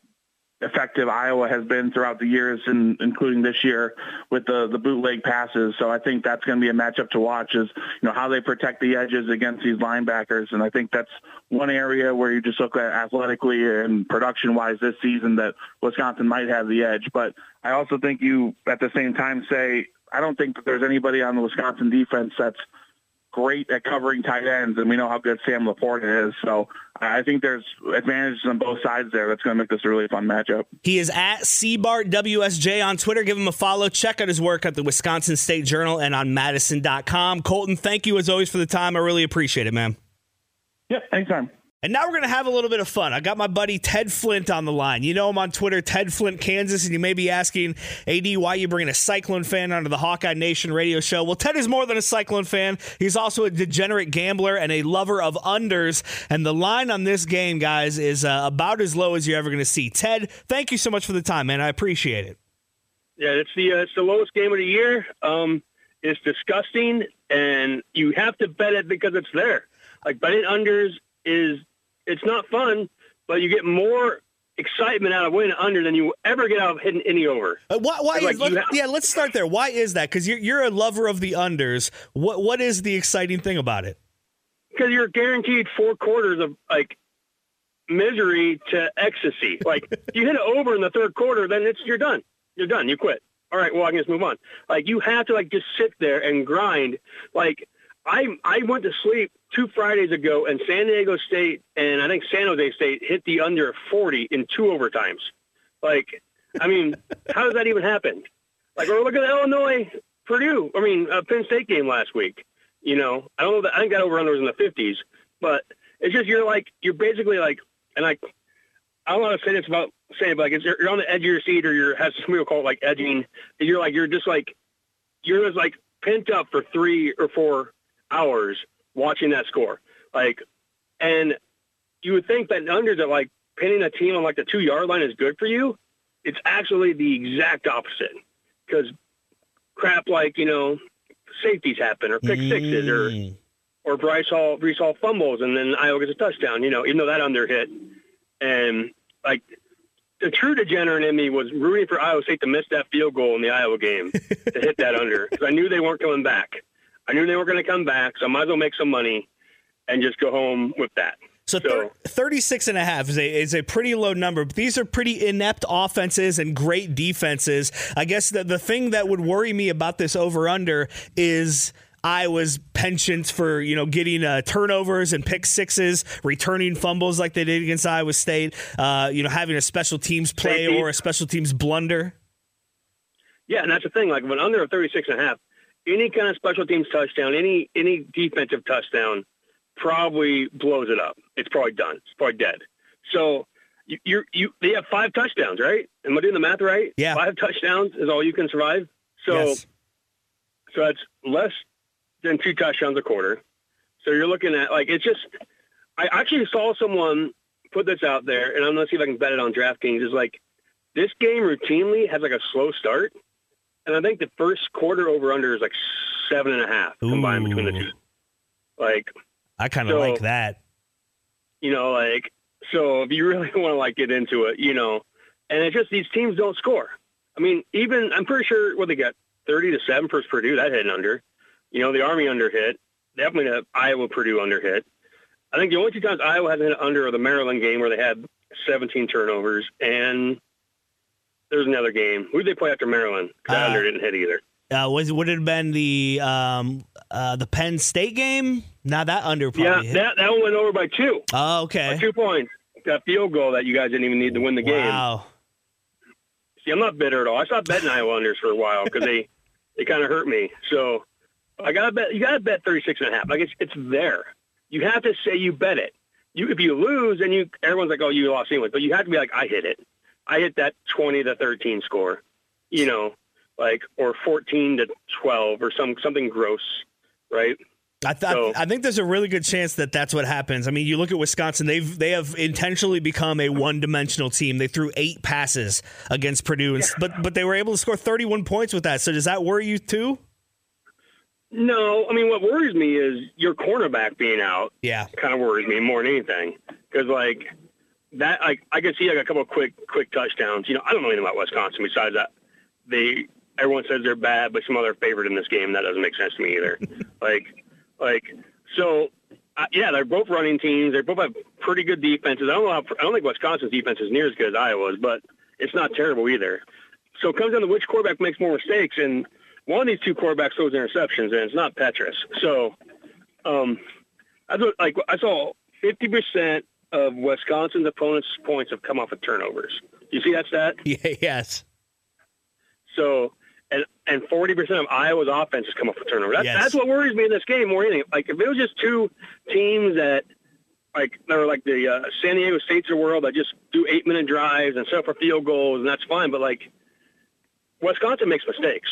S5: effective Iowa has been throughout the years, and including this year with the the bootleg passes. So I think that's going to be a matchup to watch. Is you know how they protect the edges against these linebackers, and I think that's one area where you just look at athletically and production wise this season that Wisconsin might have the edge. But I also think you at the same time say I don't think that there's anybody on the Wisconsin defense that's great at covering tight ends, and we know how good Sam LaPorta is. So I think there's advantages on both sides there. That's going to make this a really fun matchup.
S1: He is at CBartWSJ on Twitter. Give him a follow. Check out his work at the Wisconsin State Journal and on Madison.com. Colten, thank you as always for the time. I really appreciate it, man.
S5: Yeah, anytime.
S1: And now we're going to have a little bit of fun. I got my buddy Ted Flint on the line. You know him on Twitter, Ted Flint, Kansas, and you may be asking, AD, why you bringing a Cyclone fan onto the Hawkeye Nation radio show? Well, Ted is more than a Cyclone fan. He's also a degenerate gambler and a lover of unders. And the line on this game, guys, is uh, about as low as you're ever going to see. Ted, thank you so much for the time, man. I appreciate it.
S6: Yeah, it's the uh, it's the lowest game of the year. Um, it's disgusting, and you have to bet it because it's there. Like betting unders is it's not fun, but you get more excitement out of winning under than you ever get out of hitting any over.
S1: Uh, why? why is, let, have, yeah, let's start there. Why is that? Because you're you're a lover of the unders. What what is the exciting thing about it?
S6: Because you're guaranteed four quarters of like misery to ecstasy. Like you hit it over in the third quarter, then it's you're done. You're done. You quit. All right, well I can just move on. Like you have to like just sit there and grind. Like I I went to sleep two Fridays ago, and San Diego State and I think San Jose State hit the under 40 in two overtimes. Like, I mean, how does that even happen? Like, or look at the Illinois Purdue. I mean, uh, Penn State game last week. You know, I don't know. That, I think that over under was in the 50s, but it's just you're like you're basically like, and I I don't want to say this about saying, but like it's, you're on the edge of your seat, or you're has some people call it like edging. And you're like you're just like you're just like pent up for three or four hours watching that score. Like, and you would think that under that like pinning a team on like the two yard line is good for you. It's actually the exact opposite because crap like you know safeties happen or pick sixes or
S1: Mm.
S6: or Breece Hall Breece Hall fumbles and then Iowa gets a touchdown. You know, even though that under hit, and like the true degenerate in me was rooting for Iowa State to miss that field goal in the Iowa game to hit that under because I knew they weren't coming back. I knew they weren't going to come back, so I might as well make some money and just go home with that.
S1: So, thir- 36 and a half is a, is a pretty low number, but these are pretty inept offenses and great defenses. I guess the, the thing that would worry me about this over under is Iowa's penchant for, you know, getting uh, turnovers and pick sixes, returning fumbles like they did against Iowa State, uh, you know, having a special teams play or a special teams blunder.
S6: Yeah, and that's the thing. Like when under a 36 and a half, any kind of special teams touchdown, any any defensive touchdown, probably blows it up. It's probably done. It's probably dead. So you you, you they have five touchdowns, right? Am I doing the math right?
S1: Yeah.
S6: Five touchdowns is all you can survive. So
S1: Yes.
S6: so that's less than two touchdowns a quarter. So you're looking at like it's just. I actually saw someone put this out there, and I'm gonna see if I can bet it on DraftKings. Is like this game routinely has like a slow start, and I think the first quarter over under is like seven and a half combined between the two. Like
S1: I kind of
S6: So-
S1: like that.
S6: you know, like so if you really want to like get into it, you know, and it's just these teams don't score. I mean, even I'm pretty sure what they got thirty to seven for Purdue that hit under. You know, the Army under hit. Definitely the Iowa Purdue under hit. I think the only two times Iowa hasn't hit under are the Maryland game where they had 17 turnovers, and there's another game. Who did they play after Maryland? 'Cause that
S1: Uh,
S6: under didn't hit either.
S1: Uh, was would it have been the um, uh, the Penn State game? Now that under probably
S6: Yeah,
S1: hit.
S6: that that one went over by two.
S1: Oh, okay.
S6: By two points. That field goal that you guys didn't even need to win the game.
S1: Wow.
S6: See, I'm not bitter at all. I stopped betting Iowa unders for a while because they they kind of hurt me. So I gotta bet. You gotta bet 36 and a half. Like it's it's there. You have to say you bet it. You if you lose, and you everyone's like, oh, you lost anyway. But you have to be like, I hit it. I hit that 20 to 13 score. You know, like or 14 to 12 or some something gross, right?
S1: I, th-
S6: So-
S1: I think there's a really good chance that that's what happens. I mean, you look at Wisconsin; they've they have intentionally become a one-dimensional team. They threw eight passes against Purdue, and, s but but they were able to score 31 points with that. So does that worry you too?
S6: No, I mean what worries me is your cornerback being out.
S1: Yeah.
S6: kind of worries me more than anything because like that like I could see like a couple of quick quick touchdowns. You know, I don't know anything about Wisconsin besides that they everyone says they're bad, but some other favorite in this game. That doesn't make sense to me either. like like so. Uh, yeah, they're both running teams. They both have pretty good defenses. I don't know. How, I don't think Wisconsin's defense is near as good as Iowa's, but it's not terrible either. So it comes down to which quarterback makes more mistakes, and one of these two quarterbacks throws interceptions, and it's not Petras. So, um, I thought like I saw fifty percent of Wisconsin's opponents' points have come off of turnovers. You see that stat?
S1: Yeah. Yes.
S6: So, and and forty percent of Iowa's offense has come off of turnovers. That,
S1: Yes.
S6: That's what worries me in this game more than anything. Like if it was just two teams that. Like they're like the uh, San Diego States of the world that just do eight minute drives and set for field goals and that's fine. But like Wisconsin makes mistakes,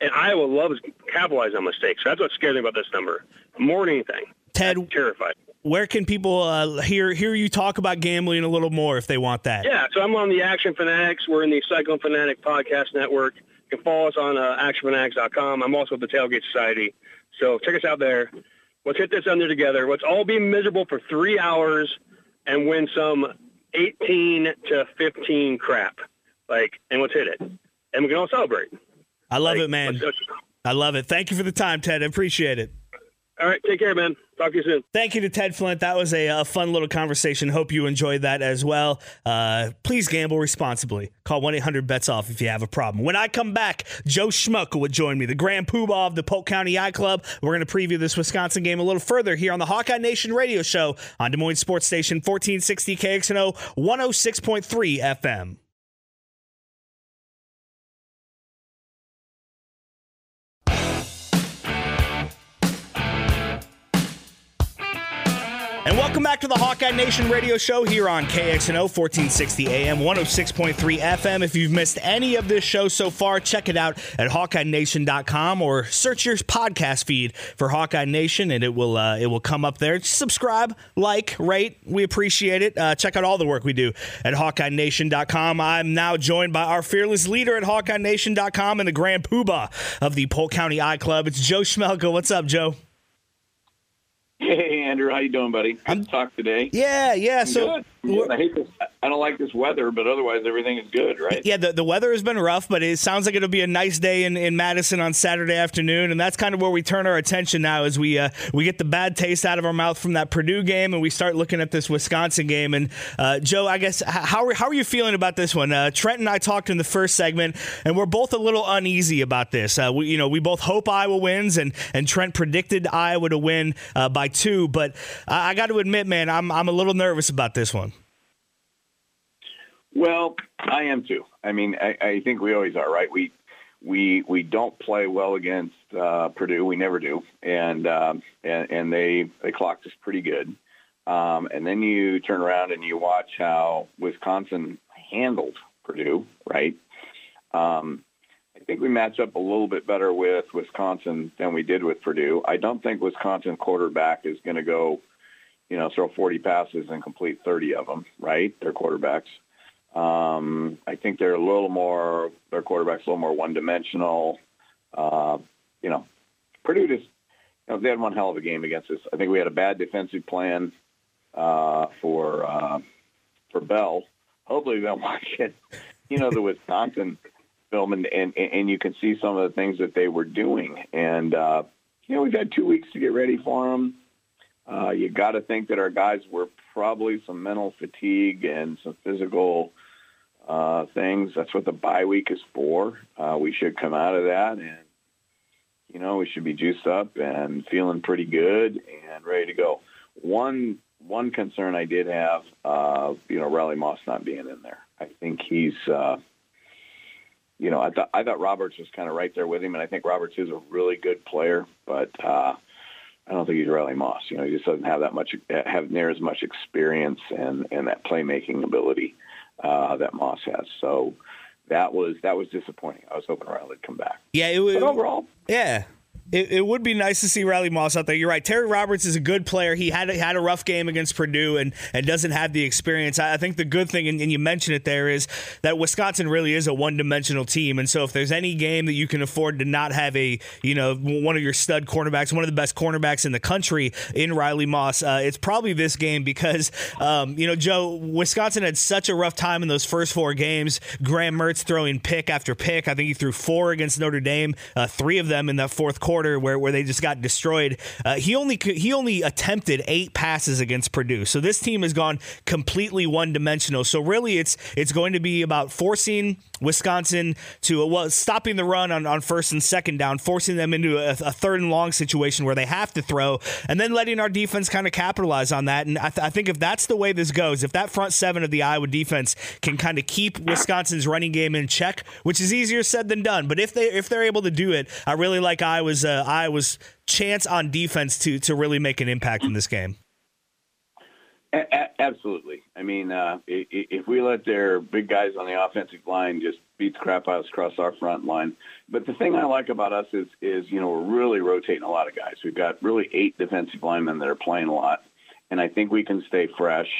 S6: and Iowa loves capitalizing on mistakes. So That's what scares me about this number more than anything.
S1: Ted,
S6: terrified.
S1: Where can people uh, hear hear you talk about gambling a little more if they want that?
S6: Yeah, so I'm on the Action Fanatics. We're in the Cyclone Fanatic Podcast Network. You can follow us on uh, actionfanatics.com. I'm also with the Tailgate Society. So check us out there. Let's hit this under together. Let's all be miserable for three hours and win some 18 to 15 crap. Like, and let's hit it. And we can all celebrate.
S1: I love
S6: Like,
S1: it, man. I love it. Thank you for the time, Ted. I appreciate it.
S6: All right, take care, man. Talk to you soon.
S1: Thank you to Ted Flint. That was a, a fun little conversation. Hope you enjoyed that as well. Uh, please gamble responsibly. Call 1 800 bets off if you have a problem. When I come back, Joe Schmuck will join me, the Grand Poobah of the Polk County I-Club. We're going to preview this Wisconsin game a little further here on the Hawkeye Nation radio show on Des Moines Sports Station 1460 KXNO 106.3 FM. Back to the Hawkeye Nation radio show here on KXNO 1460 AM, 106.3 FM. If you've missed any of this show so far, check it out at HawkeyeNation.com or search your podcast feed for Hawkeye Nation and it will uh, it will come up there. Subscribe, like, rate. We appreciate it. Uh, check out all the work we do at HawkeyeNation.com. I'm now joined by our fearless leader at HawkeyeNation.com and the grand poobah of the Polk County I-Club. It's Joe Schmelka. What's up, Joe?
S7: Hey Andrew, how you doing, buddy? Good I'm, to talk today.
S1: Yeah, yeah.
S7: I'm
S1: so
S7: good. I hate this. I don't like this weather, but otherwise everything is good, right?
S1: Yeah, the, the weather has been rough, but it sounds like it'll be a nice day in, in Madison on Saturday afternoon, and that's kind of where we turn our attention now as we uh, we get the bad taste out of our mouth from that Purdue game, and we start looking at this Wisconsin game. And uh, Joe, I guess how are, how are you feeling about this one? Uh, Trent and I talked in the first segment, and we're both a little uneasy about this. Uh, we you know we both hope Iowa wins, and and Trent predicted Iowa to win uh, by two, but I, I got to admit, man, I'm I'm a little nervous about this one.
S7: Well, I am too. I mean, I, I think we always are, right? We we we don't play well against uh, Purdue. We never do, and um, and, and they they clocked us pretty good. Um, and then you turn around and you watch how Wisconsin handled Purdue, right? Um, think we match up a little bit better with Wisconsin than we did with Purdue. I don't think Wisconsin quarterback is going to go, you know, throw 40 passes and complete 30 of them, right? Their quarterbacks. Um, I think they're a little more, their quarterback's a little more one dimensional. Uh, you know, Purdue just, you know, they had one hell of a game against us. I think we had a bad defensive plan uh, for uh, for Bell. Hopefully they'll watch it, you know, the Wisconsin film and, and, and you can see some of the things that they were doing. And, uh, you know, we've had two weeks to get ready for them. Uh, you got to think that our guys were probably some mental fatigue and some physical uh, things. That's what the bye week is for. Uh, we should come out of that and, you know, we should be juiced up and feeling pretty good and ready to go. One one concern I did have, uh, you know, Riley Moss not being in there. I think he's, uh, you know, I thought I thought Roberts was kind of right there with him, and I think Roberts is a really good player, but uh, I don't think he's Riley Moss. You know, he just doesn't have that much, have near as much experience and and that playmaking ability uh, that Moss has. So that was that was disappointing. I was hoping Riley would come back.
S1: Yeah, it was.
S7: But overall,
S1: yeah, it, it, would be nice to see Riley Moss out there. You're right. Terry Roberts is a good player. He had had a rough game against Purdue and, and doesn't have the experience. I, I think the good thing, and, and, you mentioned it there, is that Wisconsin really is a one dimensional team. And so if there's any game that you can afford to not have a you know one of your stud cornerbacks, one of the best cornerbacks in the country in Riley Moss, uh, it's probably this game because um, you know Joe Wisconsin had such a rough time in those first four games. Graham Mertz throwing pick after pick. I think he threw four against Notre Dame, uh, three of them in that fourth quarter quarter where, where they just got destroyed. Uh, he only he only attempted eight passes against Purdue. So this team has gone completely one dimensional. So really, it's it's going to be about forcing Wisconsin to well stopping the run on, on first and second down, forcing them into a, a third and long situation where they have to throw, and then letting our defense kind of capitalize on that. And I, th- I think if that's the way this goes, if that front seven of the Iowa defense can kind of keep Wisconsin's running game in check, which is easier said than done, but if they if they're able to do it, I really like Iowa's uh, Iowa's chance on defense to to really make an impact in this game.
S7: A- absolutely. I mean, uh, if we let their big guys on the offensive line just beat the crap out of us across our front line, but the thing I like about us is, is you know, we're really rotating a lot of guys. We've got really eight defensive linemen that are playing a lot, and I think we can stay fresh.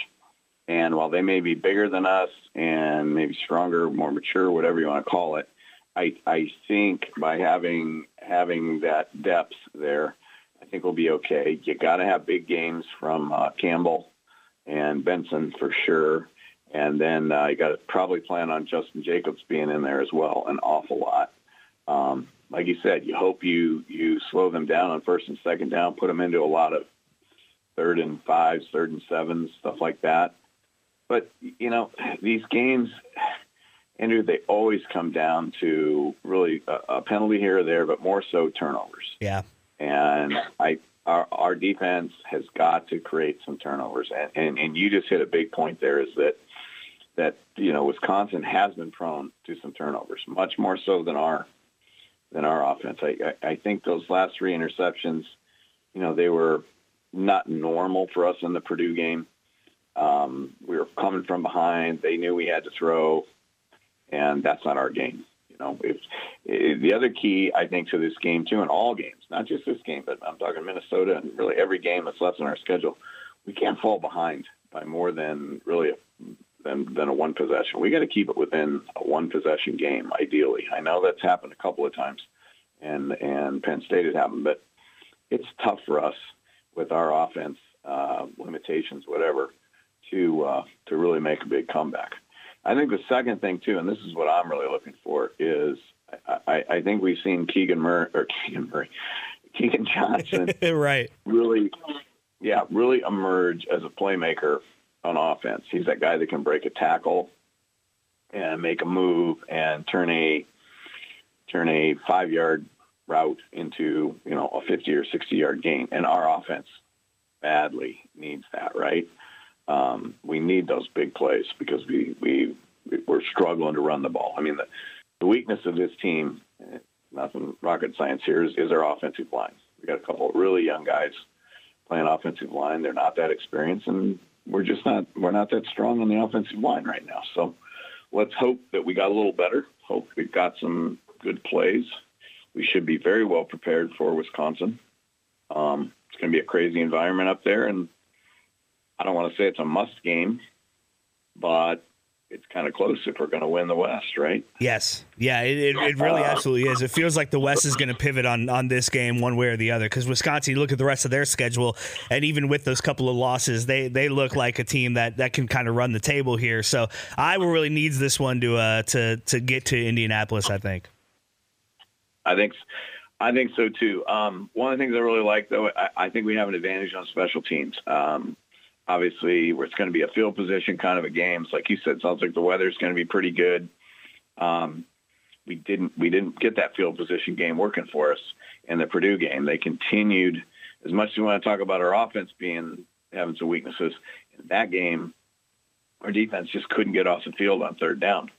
S7: And while they may be bigger than us and maybe stronger, more mature, whatever you want to call it, I I think by having having that depth there, I think we'll be okay. You got to have big games from uh, Campbell and Benson for sure. And then uh, you got to probably plan on Jestin Jacobs being in there as well, an awful lot. Um, like you said, you hope you you slow them down on first and second down, put them into a lot of third and fives, third and sevens, stuff like that. But you know, these games, Andrew, they always come down to really a, a penalty here or there, but more so turnovers.
S1: Yeah.
S7: And I our, our defense has got to create some turnovers. And, and, and you just hit a big point there is that, that, you know, Wisconsin has been prone to some turnovers, much more so than our, than our offense. I, I, I think those last three interceptions, you know, they were, not normal for us in the Purdue game. Um, we were coming from behind. They knew we had to throw, and that's not our game. You know, if, if the other key I think to this game too, in all games, not just this game, but I'm talking Minnesota and really every game that's left on our schedule, we can't fall behind by more than really a, than than a one possession. We got to keep it within a one possession game, ideally. I know that's happened a couple of times, and and Penn State has happened, but it's tough for us with our offense uh, limitations, whatever, to uh, to really make a big comeback. I think the second thing too, and this is what I'm really looking for, is I, I think we've seen Keegan Murray or Keegan Murray, Keagan Johnson,
S1: right?
S7: Really, yeah, really emerge as a playmaker on offense. He's that guy that can break a tackle and make a move and turn a turn a five yard route into you know a 50 or 60 yard gain. And our offense badly needs that, right? Um, we need those big plays because we we we're struggling to run the ball. I mean, the, the weakness of this team, nothing rocket science here, is, is our offensive line. We got a couple of really young guys playing offensive line. They're not that experienced, and we're just not we're not that strong on the offensive line right now. So let's hope that we got a little better. Hope we've got some good plays. We should be very well prepared for Wisconsin. Um, it's going to be a crazy environment up there, and I don't want to say it's a must game, but it's kind of close if we're going to win the West, right?
S1: Yes. Yeah, it, it, it really absolutely is. It feels like the West is going to pivot on, on this game one way or the other because Wisconsin, look at the rest of their schedule, and even with those couple of losses, they, they look like a team that, that can kind of run the table here. So Iowa really needs this one to uh, to to get to Indianapolis, I think.
S7: I think I think so too. Um, one of the things I really like, though, I, I think we have an advantage on special teams. Um, obviously, it's going to be a field position kind of a game. So like you said, sounds like the weather's going to be pretty good. Um, we didn't we didn't get that field position game working for us in the Purdue game. They continued as much as we want to talk about our offense being having some weaknesses in that game. Our defense just couldn't get off the field on third down.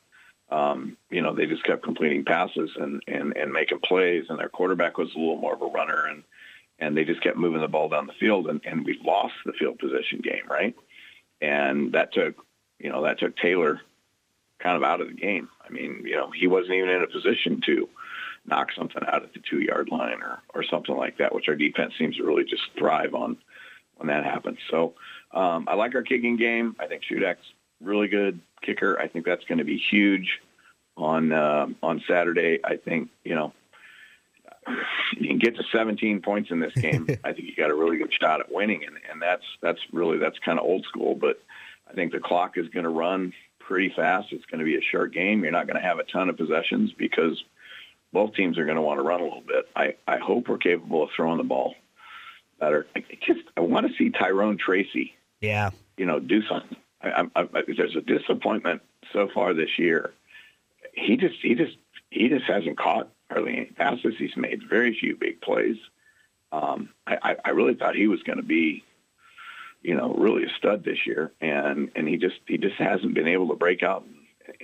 S7: Um, you know, they just kept completing passes and, and, and making plays, and their quarterback was a little more of a runner, and and they just kept moving the ball down the field, and, and we lost the field position game, right? And that took, you know, that took Taylor kind of out of the game. I mean, you know, he wasn't even in a position to knock something out at the two yard line or, or something like that, which our defense seems to really just thrive on when that happens. So um, I like our kicking game. I think Shudak's really good kicker. I think that's going to be huge on uh, on Saturday. I think you know you can get to 17 points in this game. I think you got a really good shot at winning, and, and that's that's really that's kind of old school. But I think the clock is going to run pretty fast. It's going to be a short game. You're not going to have a ton of possessions because both teams are going to want to run a little bit. I, I hope we're capable of throwing the ball better. I just I want to see Tyrone Tracy.
S1: Yeah.
S7: You know, do something. I, I, I, there's a disappointment so far this year. He just he just he just hasn't caught hardly any passes. He's made very few big plays. Um, I, I really thought he was going to be, you know, really a stud this year, and and he just he just hasn't been able to break out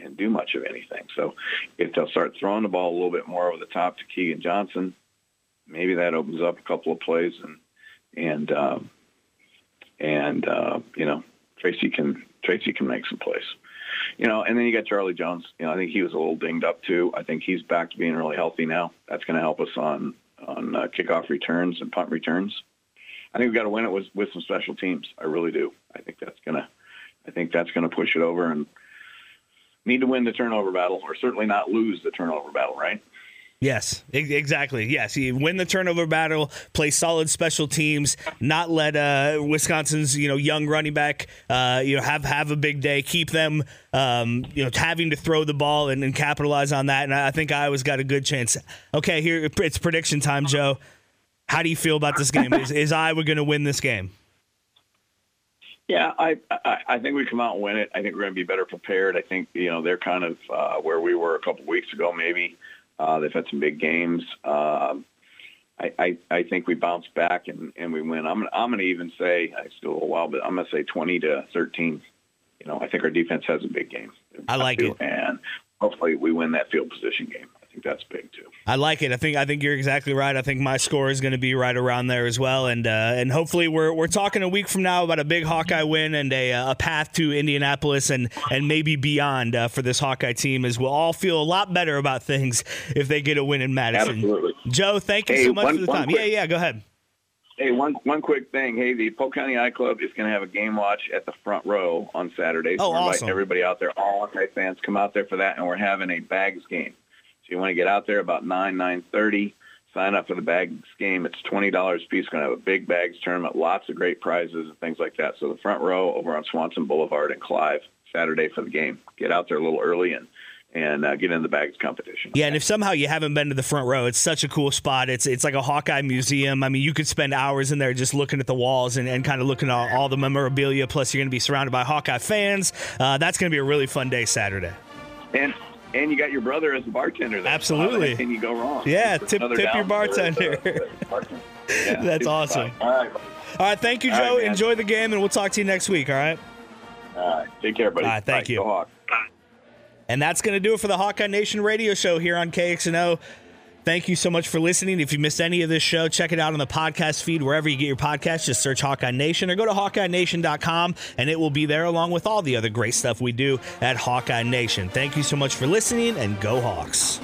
S7: and, do much of anything. So if they'll start throwing the ball a little bit more over the top to Keagan Johnson, maybe that opens up a couple of plays and and um, and uh, you know Tracy can Tracy can make some plays. You know, and then you got Charlie Jones. You know, I think he was a little dinged up too. I think he's back to being really healthy now. That's going to help us on on uh, kickoff returns and punt returns. I think we've got to win it with with some special teams. I really do. I think that's gonna I think that's gonna push it over and need to win the turnover battle, or certainly not lose the turnover battle, right?
S1: Yes, exactly. Yes, you win the turnover battle, play solid special teams, not let uh, Wisconsin's you know young running back uh, you know have have a big day, keep them um, you know having to throw the ball and, and, capitalize on that. And I think Iowa's got a good chance. Okay, here it's prediction time, Joe. How do you feel about this game? is, is Iowa going to win this game?
S7: Yeah, I, I, I think we come out and win it. I think we're going to be better prepared. I think you know they're kind of uh, where we were a couple weeks ago, maybe. Uh, they've had some big games. Uh, I, I, I think we bounce back and, and we win. I'm I'm going to even say I still a while, but I'm going to say 20 to 13. You know, I think our defense has a big game.
S1: I like it,
S7: and hopefully we win that field position game. Think that's big too.
S1: I like it. I think I think you're exactly right. I think my score is going to be right around there as well, and uh, and hopefully we're we're talking a week from now about a big Hawkeye win and a, uh, a path to Indianapolis and and maybe beyond uh, for this Hawkeye team as we'll all feel a lot better about things if they get a win in Madison.
S7: Absolutely.
S1: Joe, thank you
S7: Hey,
S1: so much
S7: one-
S1: for the time.
S7: quick-
S1: yeah, yeah, go ahead.
S7: Hey, one one quick thing. Hey, the Polk County I-Club is going to have a game watch at the front row on Saturday. So
S1: Oh,
S7: we're inviting
S1: awesome.
S7: everybody out there, all Hawkeye fans, come out there for that, and we're having a bags game. So you want to get out there about nine nine thirty. Sign up for the bags game. It's twenty dollars a piece. Going to have a big bags tournament, lots of great prizes and things like that. So the front row over on Swanson Boulevard in Clive, Saturday for the game. Get out there a little early and and uh, get in the bags competition.
S1: Yeah, and if somehow you haven't been to the front row, it's such a cool spot. It's it's like a Hawkeye museum. I mean, you could spend hours in there just looking at the walls and, and kind of looking at all, all the memorabilia. Plus, you're going to be surrounded by Hawkeye fans. Uh, that's going to be a really fun day Saturday.
S7: And and you got your brother as a bartender. There.
S1: Absolutely.
S7: How can you go wrong?
S1: Yeah, tip- tip your
S7: for,
S1: bartender.
S7: uh, bartender. Yeah,
S1: That's awesome.
S7: All right.
S1: All right, thank you, Joe.
S7: man.
S1: Enjoy the game, and we'll talk to you next week. All right.
S7: All right. Take care, buddy.
S1: All right, thank
S7: Bye.
S1: you.
S7: Go Hawks.
S1: And that's going to do it for the Hawkeye Nation radio show here on KXNO. Thank you so much for listening. If you missed any of this show, check it out on the podcast feed wherever you get your podcasts. Just search Hawkeye Nation or go to HawkeyeNation.com and it will be there along with all the other great stuff we do at Hawkeye Nation. Thank you so much for listening and go Hawks.